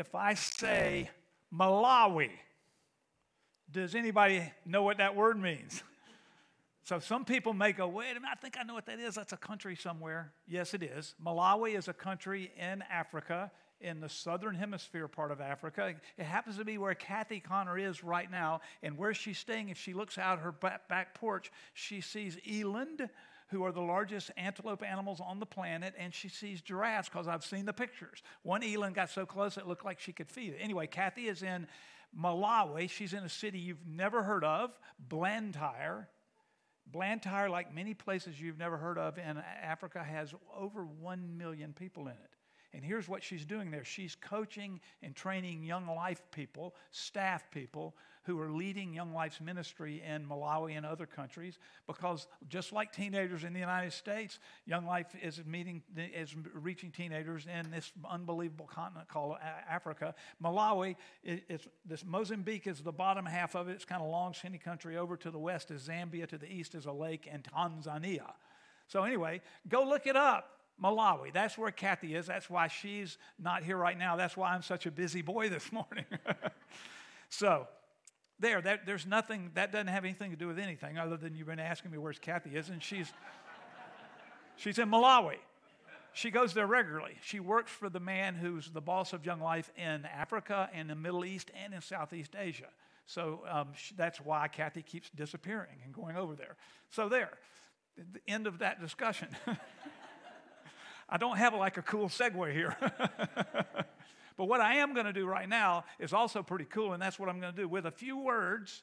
if I say Malawi, does anybody know what that word means? So some people may go, wait a minute, I think I know what that is. That's a country somewhere. Yes, it is. Malawi is a country in Africa, in the southern hemisphere part of Africa. It happens to be where Kathy Connor is right now. And where she's staying, if she looks out her back porch, she sees eland, who are the largest antelope animals on the planet, and she sees giraffes because I've seen the pictures. One eland got so close it looked like she could feed it. Anyway, Kathy is in Malawi. She's in a city you've never heard of, Blantyre. Blantyre, like many places you've never heard of in Africa, has over 1 million people in it. And here's what she's doing there she's coaching and training young life people, staff people, who are leading Young Life's ministry in Malawi and other countries because just like teenagers in the United States, Young Life is meeting is reaching teenagers in this unbelievable continent called Africa. Malawi is this Mozambique is the bottom half of it. It's kind of long, skinny country. Over to the west is Zambia. To the east is a lake and Tanzania. So anyway, go look it up. Malawi. That's where Kathy is. That's why she's not here right now. That's why I'm such a busy boy this morning. so, there, that, there's nothing, that doesn't have anything to do with anything other than you've been asking me where's Kathy is, and she's, she's in Malawi. She goes there regularly. She works for the man who's the boss of Young Life in Africa and the Middle East and in Southeast Asia. So um, she, that's why Kathy keeps disappearing and going over there. So, there, the end of that discussion. I don't have like a cool segue here. but what I am going to do right now is also pretty cool, and that's what I'm going to do. With a few words,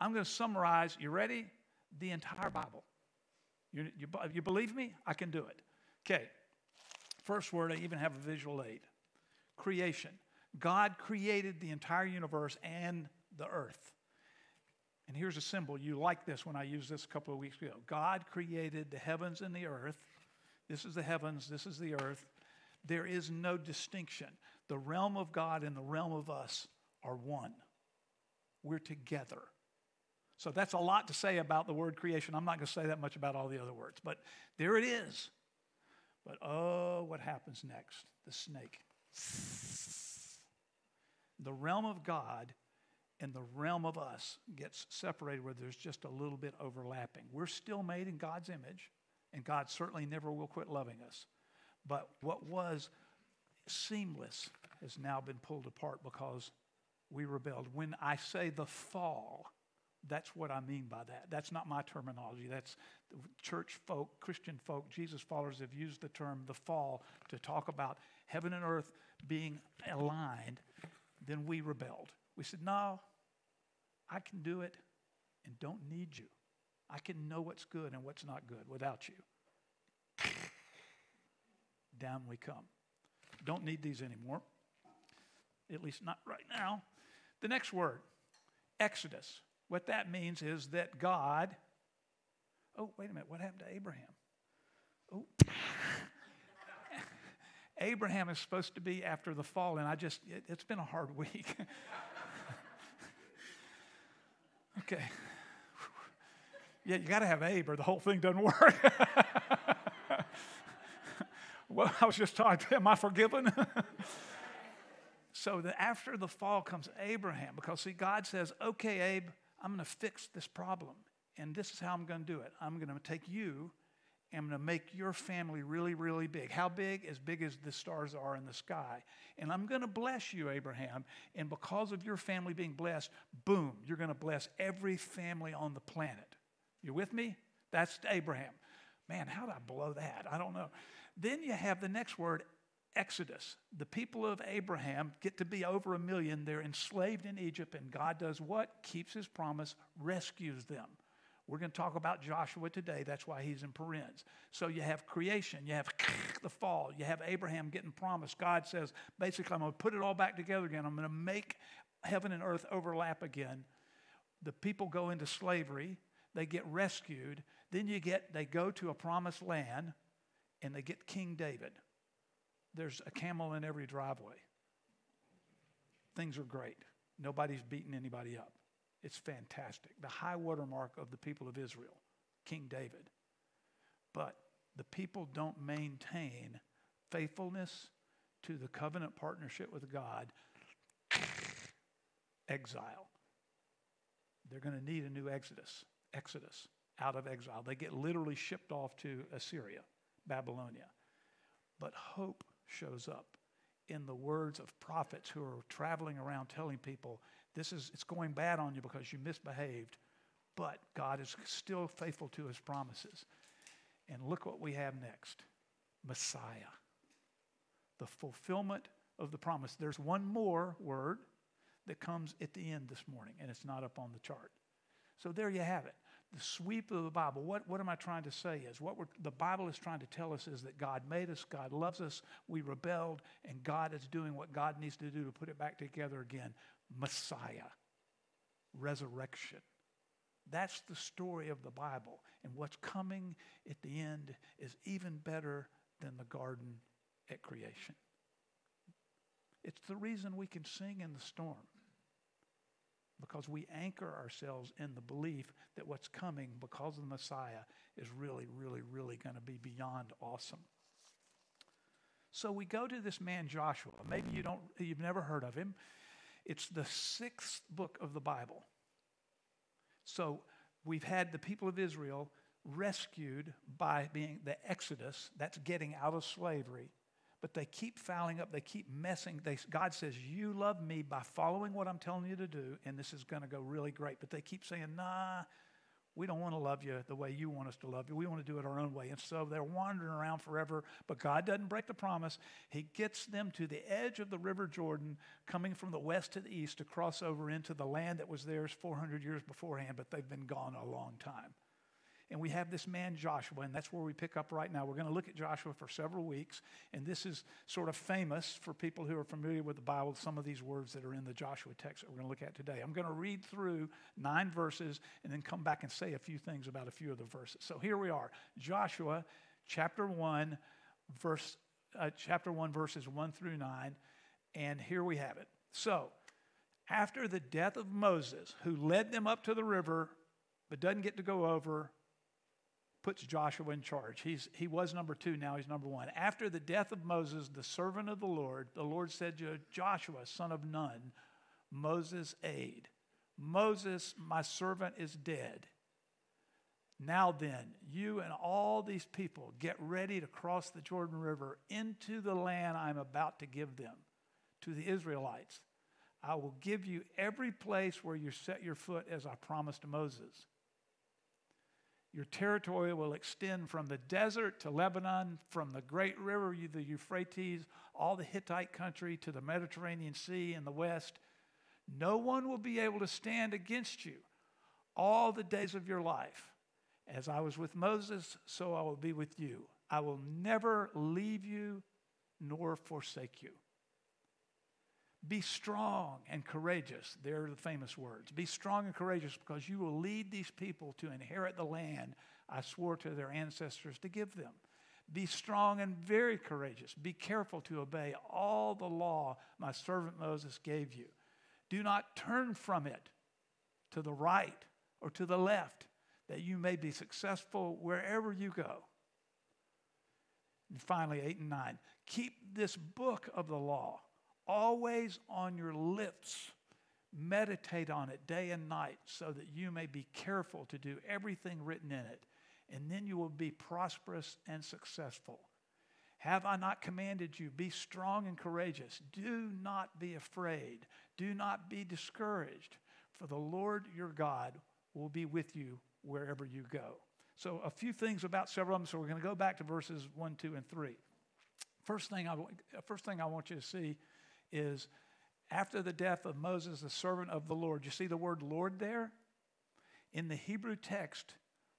I'm going to summarize, you ready? The entire Bible. You, you, you believe me? I can do it. Okay. First word, I even have a visual aid creation. God created the entire universe and the earth. And here's a symbol. You like this when I used this a couple of weeks ago. God created the heavens and the earth this is the heavens, this is the earth. There is no distinction. The realm of God and the realm of us are one. We're together. So that's a lot to say about the word creation. I'm not going to say that much about all the other words, but there it is. But oh, what happens next? The snake. The realm of God and the realm of us gets separated where there's just a little bit overlapping. We're still made in God's image. And God certainly never will quit loving us. But what was seamless has now been pulled apart because we rebelled. When I say the fall, that's what I mean by that. That's not my terminology. That's church folk, Christian folk, Jesus followers have used the term the fall to talk about heaven and earth being aligned. Then we rebelled. We said, No, I can do it and don't need you. I can know what's good and what's not good without you. Down we come. Don't need these anymore, at least not right now. The next word, Exodus. What that means is that God, oh, wait a minute, what happened to Abraham? Oh, Abraham is supposed to be after the fall, and I just, it, has been a hard week. okay. Yeah, you got to have Abe or the whole thing doesn't work. well, I was just talking, to am I forgiven? so after the fall comes Abraham, because see, God says, okay, Abe, I'm going to fix this problem. And this is how I'm going to do it. I'm going to take you and I'm going to make your family really, really big. How big? As big as the stars are in the sky. And I'm going to bless you, Abraham. And because of your family being blessed, boom, you're going to bless every family on the planet. You with me? That's Abraham. Man, how did I blow that? I don't know. Then you have the next word, Exodus. The people of Abraham get to be over a million. They're enslaved in Egypt, and God does what? Keeps his promise, rescues them. We're going to talk about Joshua today. That's why he's in parens. So you have creation, you have the fall, you have Abraham getting promised. God says, basically, I'm going to put it all back together again. I'm going to make heaven and earth overlap again. The people go into slavery they get rescued. Then you get, they go to a promised land and they get King David. There's a camel in every driveway. Things are great. Nobody's beating anybody up. It's fantastic. The high watermark of the people of Israel, King David. But the people don't maintain faithfulness to the covenant partnership with God, exile. They're going to need a new exodus, exodus out of exile. They get literally shipped off to Assyria, Babylonia. But hope shows up in the words of prophets who are traveling around telling people this is it's going bad on you because you misbehaved, but God is still faithful to his promises. And look what we have next. Messiah. The fulfillment of the promise. There's one more word that comes at the end this morning, and it's not up on the chart. So there you have it. The sweep of the Bible. What, what am I trying to say is what the Bible is trying to tell us is that God made us, God loves us, we rebelled, and God is doing what God needs to do to put it back together again. Messiah, resurrection. That's the story of the Bible. And what's coming at the end is even better than the garden at creation. It's the reason we can sing in the storm because we anchor ourselves in the belief that what's coming because of the Messiah is really, really, really going to be beyond awesome. So we go to this man Joshua. Maybe you don't, you've never heard of him. It's the sixth book of the Bible. So we've had the people of Israel rescued by being the Exodus, that's getting out of slavery but they keep fouling up. They keep messing. They, God says, You love me by following what I'm telling you to do, and this is going to go really great. But they keep saying, Nah, we don't want to love you the way you want us to love you. We want to do it our own way. And so they're wandering around forever, but God doesn't break the promise. He gets them to the edge of the River Jordan, coming from the west to the east to cross over into the land that was theirs 400 years beforehand, but they've been gone a long time. And we have this man, Joshua, and that's where we pick up right now. We're going to look at Joshua for several weeks, and this is sort of famous for people who are familiar with the Bible, some of these words that are in the Joshua text that we're going to look at today. I'm going to read through nine verses and then come back and say a few things about a few of the verses. So here we are Joshua chapter 1, verse, uh, chapter 1, verses 1 through 9, and here we have it. So, after the death of Moses, who led them up to the river but doesn't get to go over, puts Joshua in charge. He's, he was number two, now he's number one. After the death of Moses, the servant of the Lord, the Lord said to Joshua, son of Nun, Moses' aide, Moses, my servant, is dead. Now then, you and all these people get ready to cross the Jordan River into the land I'm about to give them, to the Israelites. I will give you every place where you set your foot as I promised Moses. Your territory will extend from the desert to Lebanon, from the great river, the Euphrates, all the Hittite country to the Mediterranean Sea in the west. No one will be able to stand against you all the days of your life. As I was with Moses, so I will be with you. I will never leave you nor forsake you. Be strong and courageous. They're the famous words. Be strong and courageous because you will lead these people to inherit the land I swore to their ancestors to give them. Be strong and very courageous. Be careful to obey all the law my servant Moses gave you. Do not turn from it to the right or to the left, that you may be successful wherever you go. And finally, 8 and 9. Keep this book of the law always on your lips. Meditate on it day and night so that you may be careful to do everything written in it, and then you will be prosperous and successful. Have I not commanded you? Be strong and courageous. Do not be afraid. Do not be discouraged, for the Lord your God will be with you wherever you go. So, a few things about several of them. So, we're going to go back to verses 1, 2, and 3. First thing I, first thing I want you to see is after the death of Moses, the servant of the Lord. You see the word Lord there? In the Hebrew text,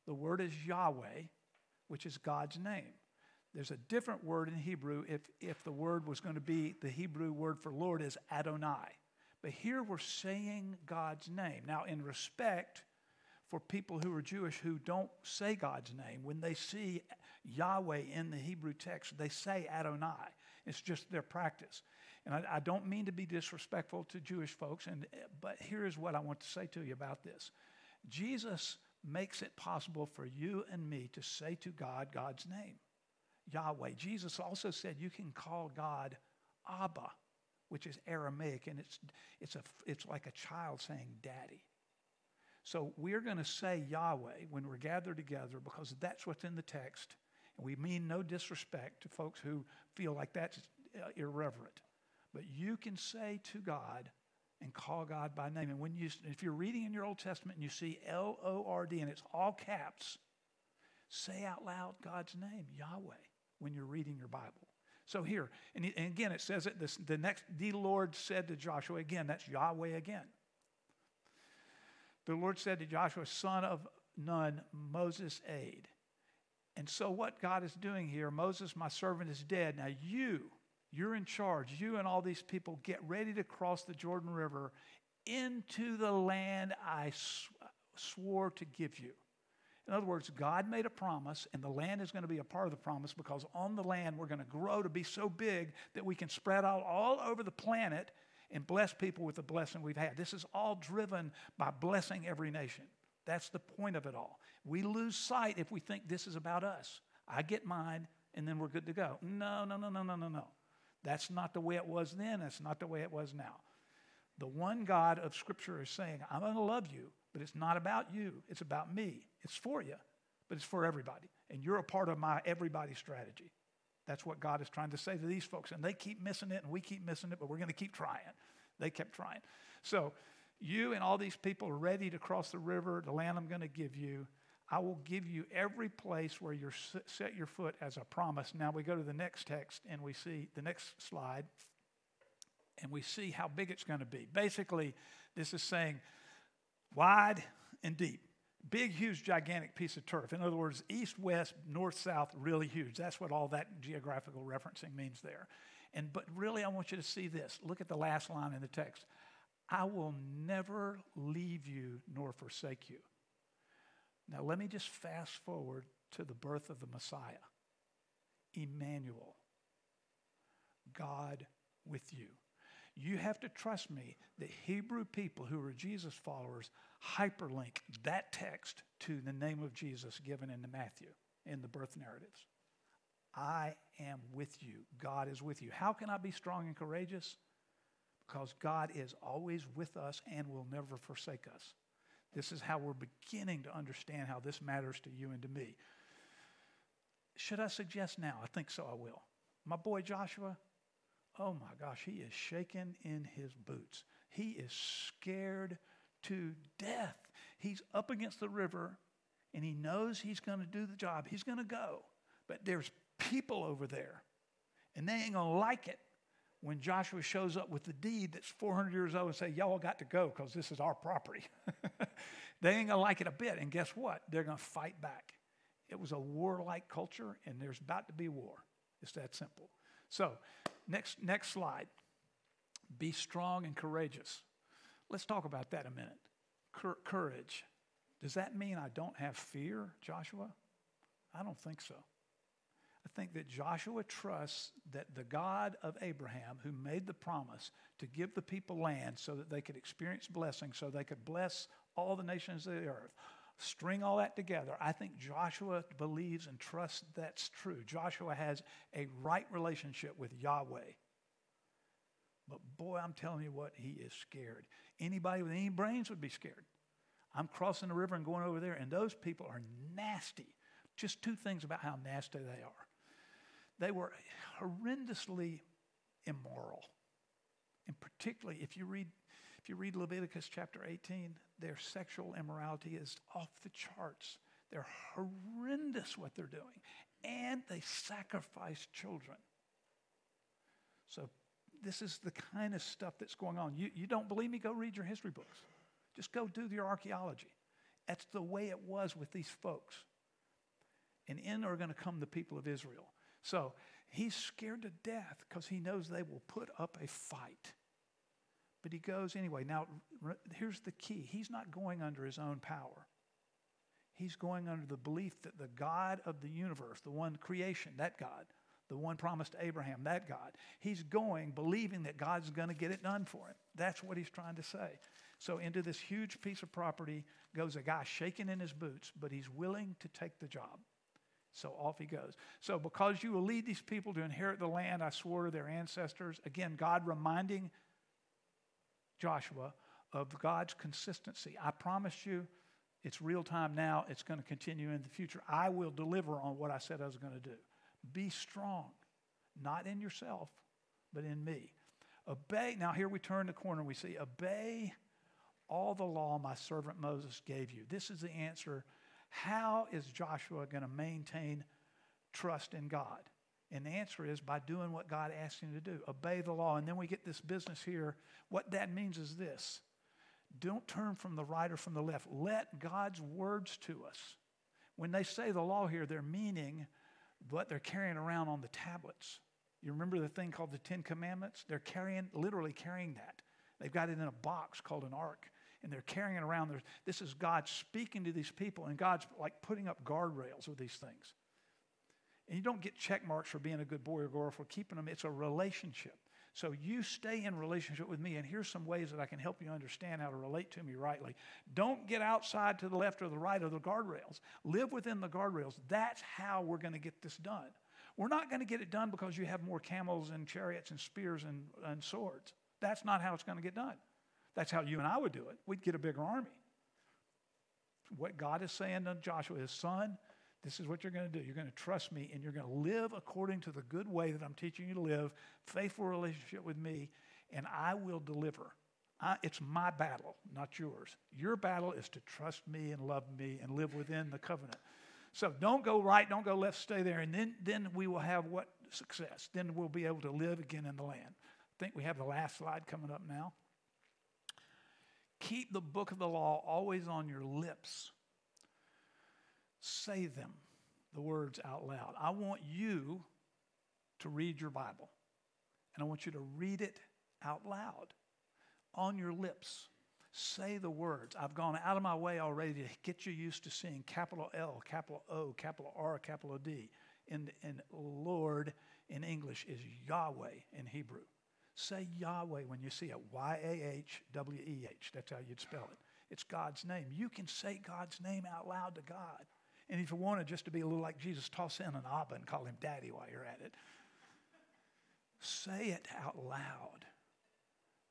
the word is Yahweh, which is God's name. There's a different word in Hebrew if, if the word was going to be the Hebrew word for Lord is Adonai. But here we're saying God's name. Now, in respect for people who are Jewish who don't say God's name, when they see Yahweh in the Hebrew text, they say Adonai. It's just their practice. And I, I, don't mean to be disrespectful to Jewish folks, and, but here is what I want to say to you about this Jesus makes it possible for you and me to say to God God's name, Yahweh. Jesus also said you can call God Abba, which is Aramaic, and it's, it's, a, it's like a child saying daddy. So we're going to say Yahweh when we're gathered together because that's what's in the text. And we mean no disrespect to folks who feel like that's uh, irreverent. But you can say to God and call God by name. And when you, if you're reading in your Old Testament and you see L O R D and it's all caps, say out loud God's name, Yahweh, when you're reading your Bible. So here, and, again, it says it, this, the next, the Lord said to Joshua, again, that's Yahweh again. The Lord said to Joshua, son of Nun, Moses' aide. And so, what God is doing here, Moses, my servant, is dead. Now, you, you're in charge. You and all these people get ready to cross the Jordan River into the land I sw- swore to give you. In other words, God made a promise, and the land is going to be a part of the promise because on the land we're going to grow to be so big that we can spread out all over the planet and bless people with the blessing we've had. This is all driven by blessing every nation. That's the point of it all. We lose sight if we think this is about us. I get mine, and then we're good to go. No, no, no, no, no, no, no. That's not the way it was then. That's not the way it was now. The one God of Scripture is saying, I'm going to love you, but it's not about you. It's about me. It's for you, but it's for everybody. And you're a part of my everybody strategy. That's what God is trying to say to these folks. And they keep missing it, and we keep missing it, but we're going to keep trying. They kept trying. So, you and all these people are ready to cross the river, the land I'm going to give you. I will give you every place where you're set your foot as a promise. Now we go to the next text and we see the next slide and we see how big it's going to be. Basically, this is saying wide and deep. Big, huge, gigantic piece of turf. In other words, east, west, north, south, really huge. That's what all that geographical referencing means there. And but really, I want you to see this. Look at the last line in the text. I will never leave you nor forsake you. Now, let me just fast forward to the birth of the Messiah, Emmanuel, God with you. You have to trust me that Hebrew people who are Jesus followers hyperlink that text to the name of Jesus given in the Matthew in the birth narratives. I am with you. God is with you. How can I be strong and courageous? Because God is always with us and will never forsake us. This is how we're beginning to understand how this matters to you and to me. Should I suggest now? I think so, I will. My boy Joshua, oh my gosh, he is shaking in his boots. He is scared to death. He's up against the river and he knows he's going to do the job. He's going to go. But there's people over there and they ain't going to like it when Joshua shows up with the deed that's 400 years old and say, y'all got to go because this is our property. they ain't going to like it a bit. And guess what? They're going to fight back. It was a warlike culture and there's about to be war. It's that simple. So, next, next slide. Be strong and courageous. Let's talk about that a minute. Cur- courage. Does that mean I don't have fear, Joshua? I don't think so. I think that Joshua trusts that the God of Abraham, who made the promise to give the people land so that they could experience blessing, so they could bless all the nations of the earth, string all that together, I think Joshua believes and trusts that's true. Joshua has a right relationship with Yahweh. But boy, I'm telling you what, he is scared. Anybody with any brains would be scared. I'm crossing the river and going over there, and those people are nasty. Just two things about how nasty they are. They were horrendously immoral. And particularly if you read if you read Leviticus chapter 18, their sexual immorality is off the charts. They're horrendous what they're doing. And they sacrifice children. So this is the kind of stuff that's going on. You, you don't believe me? Go read your history books. Just go do your archaeology. That's the way it was with these folks. And in are going to come the people of Israel. So he's scared to death because he knows they will put up a fight. But he goes anyway. Now, here's the key he's not going under his own power. He's going under the belief that the God of the universe, the one creation, that God, the one promised to Abraham, that God, he's going believing that God's going to get it done for him. That's what he's trying to say. So, into this huge piece of property goes a guy shaking in his boots, but he's willing to take the job. So off he goes. So, because you will lead these people to inherit the land I swore to their ancestors, again, God reminding Joshua of God's consistency. I promise you, it's real time now, it's going to continue in the future. I will deliver on what I said I was going to do. Be strong, not in yourself, but in me. Obey. Now, here we turn the corner, we see, obey all the law my servant Moses gave you. This is the answer. How is Joshua going to maintain trust in God? And the answer is by doing what God asked him to do obey the law. And then we get this business here. What that means is this don't turn from the right or from the left. Let God's words to us. When they say the law here, they're meaning what they're carrying around on the tablets. You remember the thing called the Ten Commandments? They're carrying, literally carrying that. They've got it in a box called an ark, and they're carrying it around. This is God speaking to these people, and God's like putting up guardrails with these things. And you don't get check marks for being a good boy or girl for keeping them. It's a relationship. So you stay in relationship with me, and here's some ways that I can help you understand how to relate to me rightly. Don't get outside to the left or the right of the guardrails. Live within the guardrails. That's how we're going to get this done. We're not going to get it done because you have more camels and chariots and spears and, and swords. That's not how it's going to get done. That's how you and I would do it. We'd get a bigger army. What God is saying to Joshua his son, this is what you're going to do. You're going to trust me and you're going to live according to the good way that I'm teaching you to live, faithful relationship with me, and I will deliver. I, it's my battle, not yours. Your battle is to trust me and love me and live within the covenant. So don't go right, don't go left, stay there, and then, then we will have what success? Then we'll be able to live again in the land. I think we have the last slide coming up now. Keep the book of the law always on your lips say them, the words out loud. I want you to read your Bible, and I want you to read it out loud on your lips. Say the words. I've gone out of my way already to get you used to seeing capital L, capital O, capital R, capital D. And, and Lord in English is Yahweh in Hebrew. Say Yahweh when you see it. Y A H W E H. That's how you'd spell it. It's God's name. You can say God's name out loud to God. And if you wanted just to be a little like Jesus, toss in an Abba and call him daddy while you're at it. Say it out loud.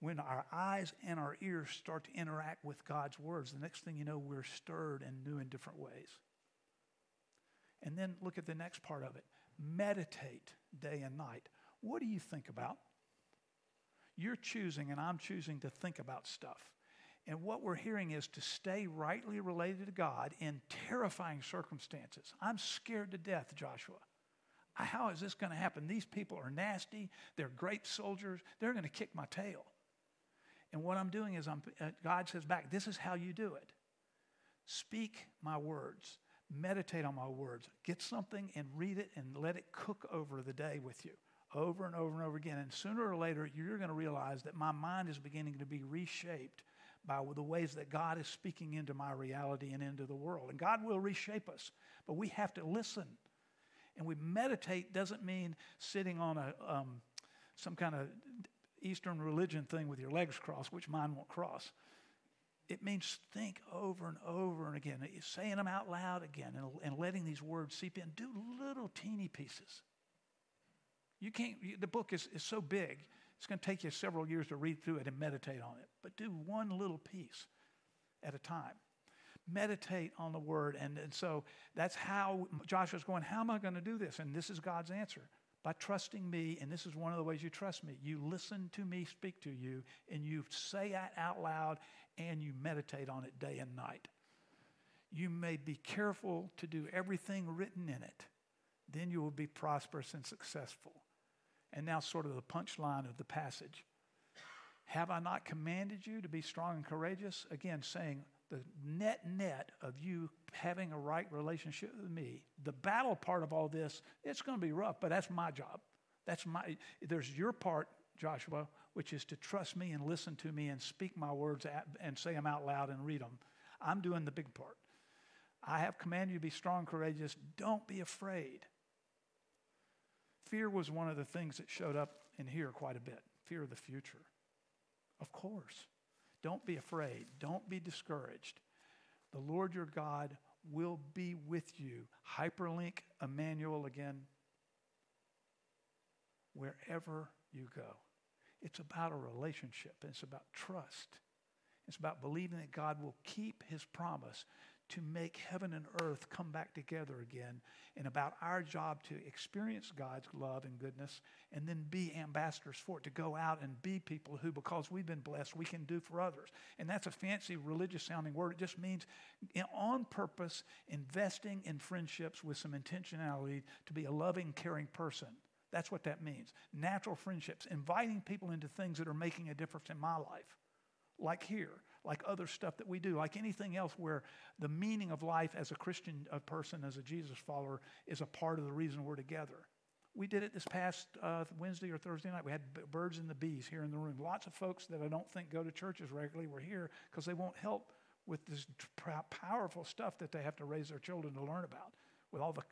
When our eyes and our ears start to interact with God's words, the next thing you know, we're stirred and new in different ways. And then look at the next part of it meditate day and night. What do you think about? You're choosing, and I'm choosing to think about stuff. And what we're hearing is to stay rightly related to God in terrifying circumstances. I'm scared to death, Joshua. How is this going to happen? These people are nasty. They're great soldiers. They're going to kick my tail. And what I'm doing is, I'm, uh, God says back, this is how you do it. Speak my words. Meditate on my words. Get something and read it and let it cook over the day with you over and over and over again. And sooner or later, you're going to realize that my mind is beginning to be reshaped by the ways that God is speaking into my reality and into the world. And God will reshape us, but we have to listen. And we meditate doesn't mean sitting on a um, some kind of Eastern religion thing with your legs crossed, which mine won't cross. It means think over and over and again, saying them out loud again, and, and letting these words seep in. Do little teeny pieces. You can't. The book is, is so big it's going to take you several years to read through it and meditate on it, but do one little piece at a time. Meditate on the word. And, and so that's how Joshua's going, How am I going to do this? And this is God's answer by trusting me, and this is one of the ways you trust me. You listen to me speak to you, and you say it out loud, and you meditate on it day and night. You may be careful to do everything written in it, then you will be prosperous and successful. And now, sort of the punchline of the passage. Have I not commanded you to be strong and courageous? Again, saying the net net of you having a right relationship with me. The battle part of all this, it's going to be rough, but that's my job. That's my, there's your part, Joshua, which is to trust me and listen to me and speak my words and say them out loud and read them. I'm doing the big part. I have commanded you to be strong and courageous. Don't be afraid. Fear was one of the things that showed up in here quite a bit fear of the future. Of course. Don't be afraid. Don't be discouraged. The Lord your God will be with you. Hyperlink Emmanuel again. Wherever you go. It's about a relationship. It's about trust. It's about believing that God will keep his promise to make heaven and earth come back together again, and about our job to experience God's love and goodness and then be ambassadors for it, to go out and be people who, because we've been blessed, we can do for others. And that's a fancy religious sounding word. It just means on purpose investing in friendships with some intentionality to be a loving, caring person. That's what that means. Natural friendships, inviting people into things that are making a difference in my life, like here like other stuff that we do, like anything else where the meaning of life as a Christian a person, as a Jesus follower, is a part of the reason we're together. We did it this past uh, Wednesday or Thursday night. We had birds and the bees here in the room. Lots of folks that I don't think go to churches regularly were here because they won't help with this powerful stuff that they have to raise their children to learn about. With all the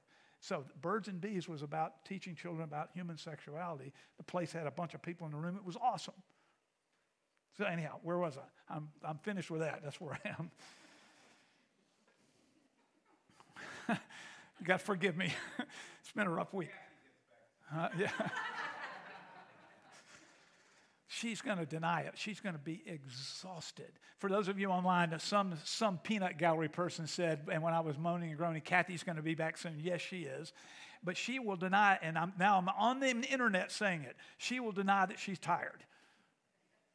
so birds and bees was about teaching children about human sexuality. The place had a bunch of people in the room. It was awesome. So, anyhow, where was I? I'm, I'm finished with that. That's where I am. you got to forgive me. it's been a rough week. Uh, yeah. She's going to deny it. She's going to be exhausted. For those of you online, some, some peanut gallery person said, and when I was moaning and groaning, Kathy's going to be back soon. Yes, she is. But she will deny, and I'm, now I'm on the internet saying it, she will deny that she's tired.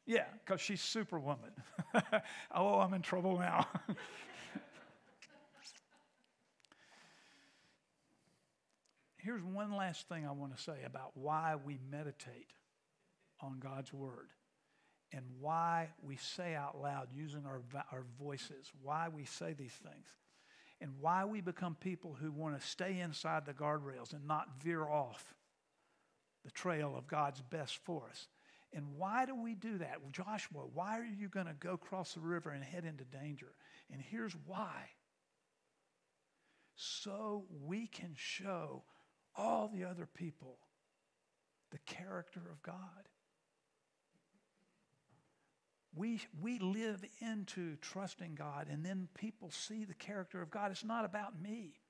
Yeah, because she's superwoman. oh, I'm in trouble now. Here's one last thing I want to say about why we meditate on God's Word and why we say out loud using our, our voices, why we say these things, and why we become people who want to stay inside the guardrails and not veer off the trail of God's best for us. And why do we do that? Well, Joshua, why are you going to go cross the river and head into danger? And here's why. So we can show all the other people the character of God. We, we live into trusting God, and then people see the character of God. It's not about me,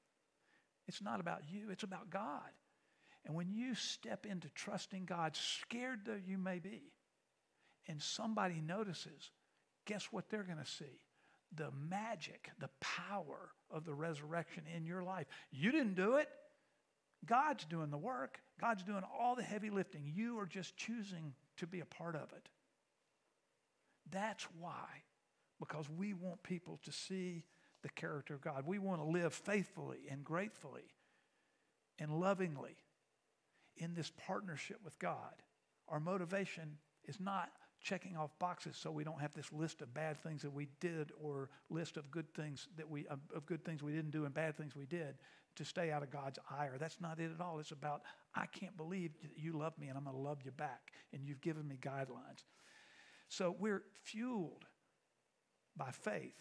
it's not about you, it's about God. And when you step into trusting God, scared though you may be, and somebody notices, guess what they're going to see? The magic, the power of the resurrection in your life. You didn't do it. God's doing the work. God's doing all the heavy lifting. You are just choosing to be a part of it. That's why, because we want people to see the character of God. We want to live faithfully and gratefully and lovingly in this partnership with God. Our motivation is not checking off boxes so we don't have this list of bad things that we did or list of good things that we of, good things we didn't do and bad things we did to stay out of God's ire. That's not it at all. It's about I can't believe you love me and I'm going to love you back and you've given me guidelines. So we're fueled by faith.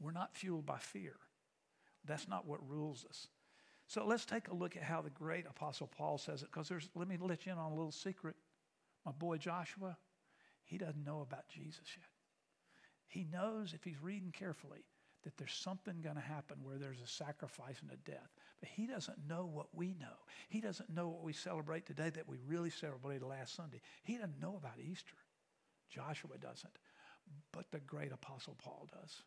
We're not fueled by fear. That's not what rules us. So let's take a look at how the great Apostle Paul says it, because there's, let me let you in on a little secret. My boy Joshua, he doesn't know about Jesus yet. He knows if he's reading carefully that there's something going to happen where there's a sacrifice and a death. But he doesn't know what we know. He doesn't know what we celebrate today that we really celebrated last Sunday. He doesn't know about Easter. Joshua doesn't. But the great Apostle Paul does.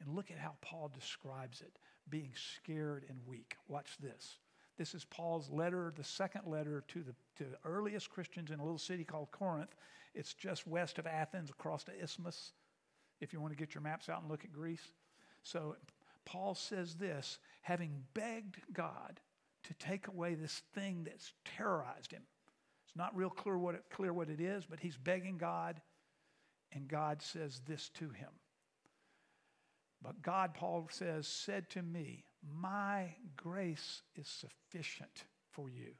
And look at how Paul describes it being scared and weak. Watch this. This is Paul's letter, the second letter to the, to the earliest Christians in a little city called Corinth. It's just west of Athens, across the isthmus, if you want to get your maps out and look at Greece. So Paul says this having begged God to take away this thing that's terrorized him. It's not real clear what it, clear what it is, but he's begging God, and God says this to him but God, Paul says, said to me, My grace is sufficient for you,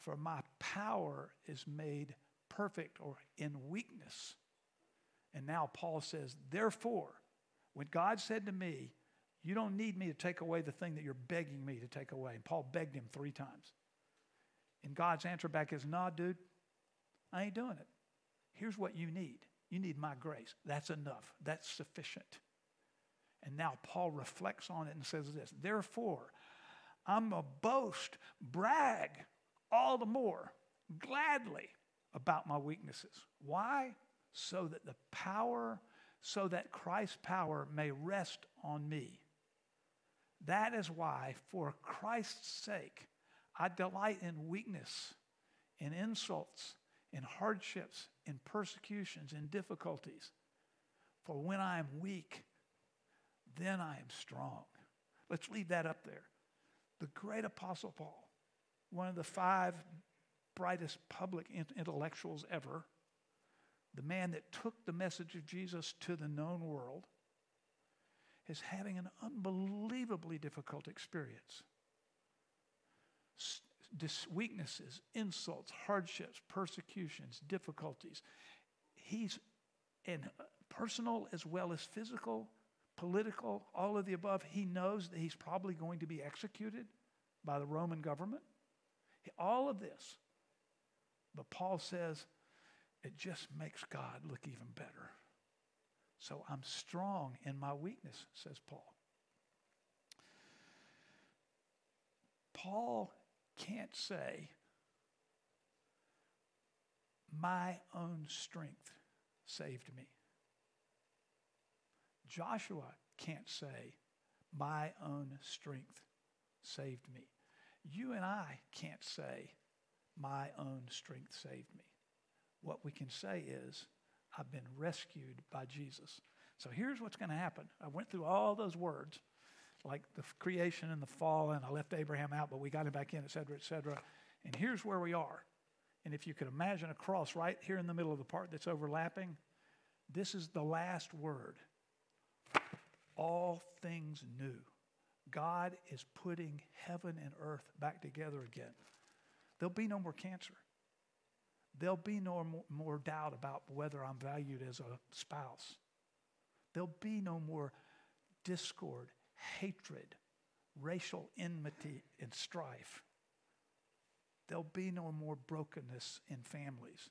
for my power is made perfect or in weakness. And now Paul says, Therefore, when God said to me, You don't need me to take away the thing that you're begging me to take away. And Paul begged him three times. And God's answer back is, Nah, dude, I ain't doing it. Here's what you need you need my grace. That's enough, that's sufficient. And now Paul reflects on it and says this Therefore, I'm a boast, brag all the more gladly about my weaknesses. Why? So that the power, so that Christ's power may rest on me. That is why, for Christ's sake, I delight in weakness, in insults, in hardships, in persecutions, in difficulties. For when I am weak, then I am strong. Let's leave that up there. The great Apostle Paul, one of the five brightest public intellectuals ever, the man that took the message of Jesus to the known world, is having an unbelievably difficult experience. Dis- weaknesses, insults, hardships, persecutions, difficulties. He's in uh, personal as well as physical, political, all of the above. He knows that he's probably going to be executed by the Roman government. All of this. But Paul says it just makes God look even better. So I'm strong in my weakness, says Paul. Paul can't say, my own strength saved me. Joshua can't say, my own strength saved me. You and I can't say, my own strength saved me. What we can say is, I've been rescued by Jesus. So here's what's going to happen. I went through all those words, like the creation and the fall, and I left Abraham out, but we got him back in, et cetera, et cetera. And here's where we are. And if you could imagine a cross right here in the middle of the part that's overlapping, this is the last word. All things new. God is putting heaven and earth back together again. There'll be no more cancer. There'll be no more doubt about whether I'm valued as a spouse. There'll be no more discord, hatred, racial enmity, and strife. There'll be no more brokenness in families.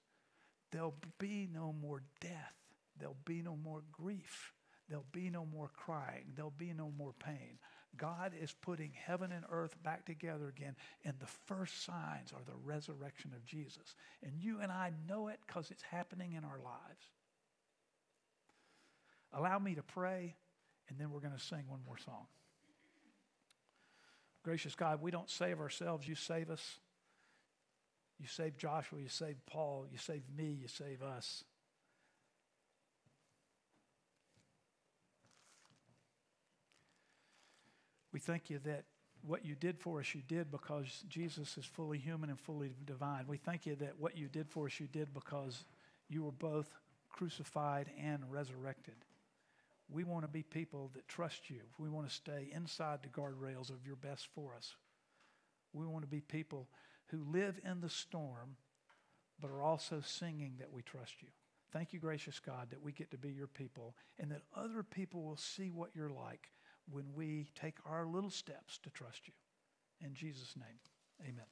There'll be no more death. There'll be no more grief. There'll be no more crying. There'll be no more pain. God is putting heaven and earth back together again, and the first signs are the resurrection of Jesus. And you and I know it because it's happening in our lives. Allow me to pray, and then we're going to sing one more song. Gracious God, we don't save ourselves, you save us. You save Joshua, you save Paul, you save me, you save us. We thank you that what you did for us, you did because Jesus is fully human and fully divine. We thank you that what you did for us, you did because you were both crucified and resurrected. We want to be people that trust you. We want to stay inside the guardrails of your best for us. We want to be people who live in the storm, but are also singing that we trust you. Thank you, gracious God, that we get to be your people and that other people will see what you're like when we take our little steps to trust you. In Jesus' name, amen.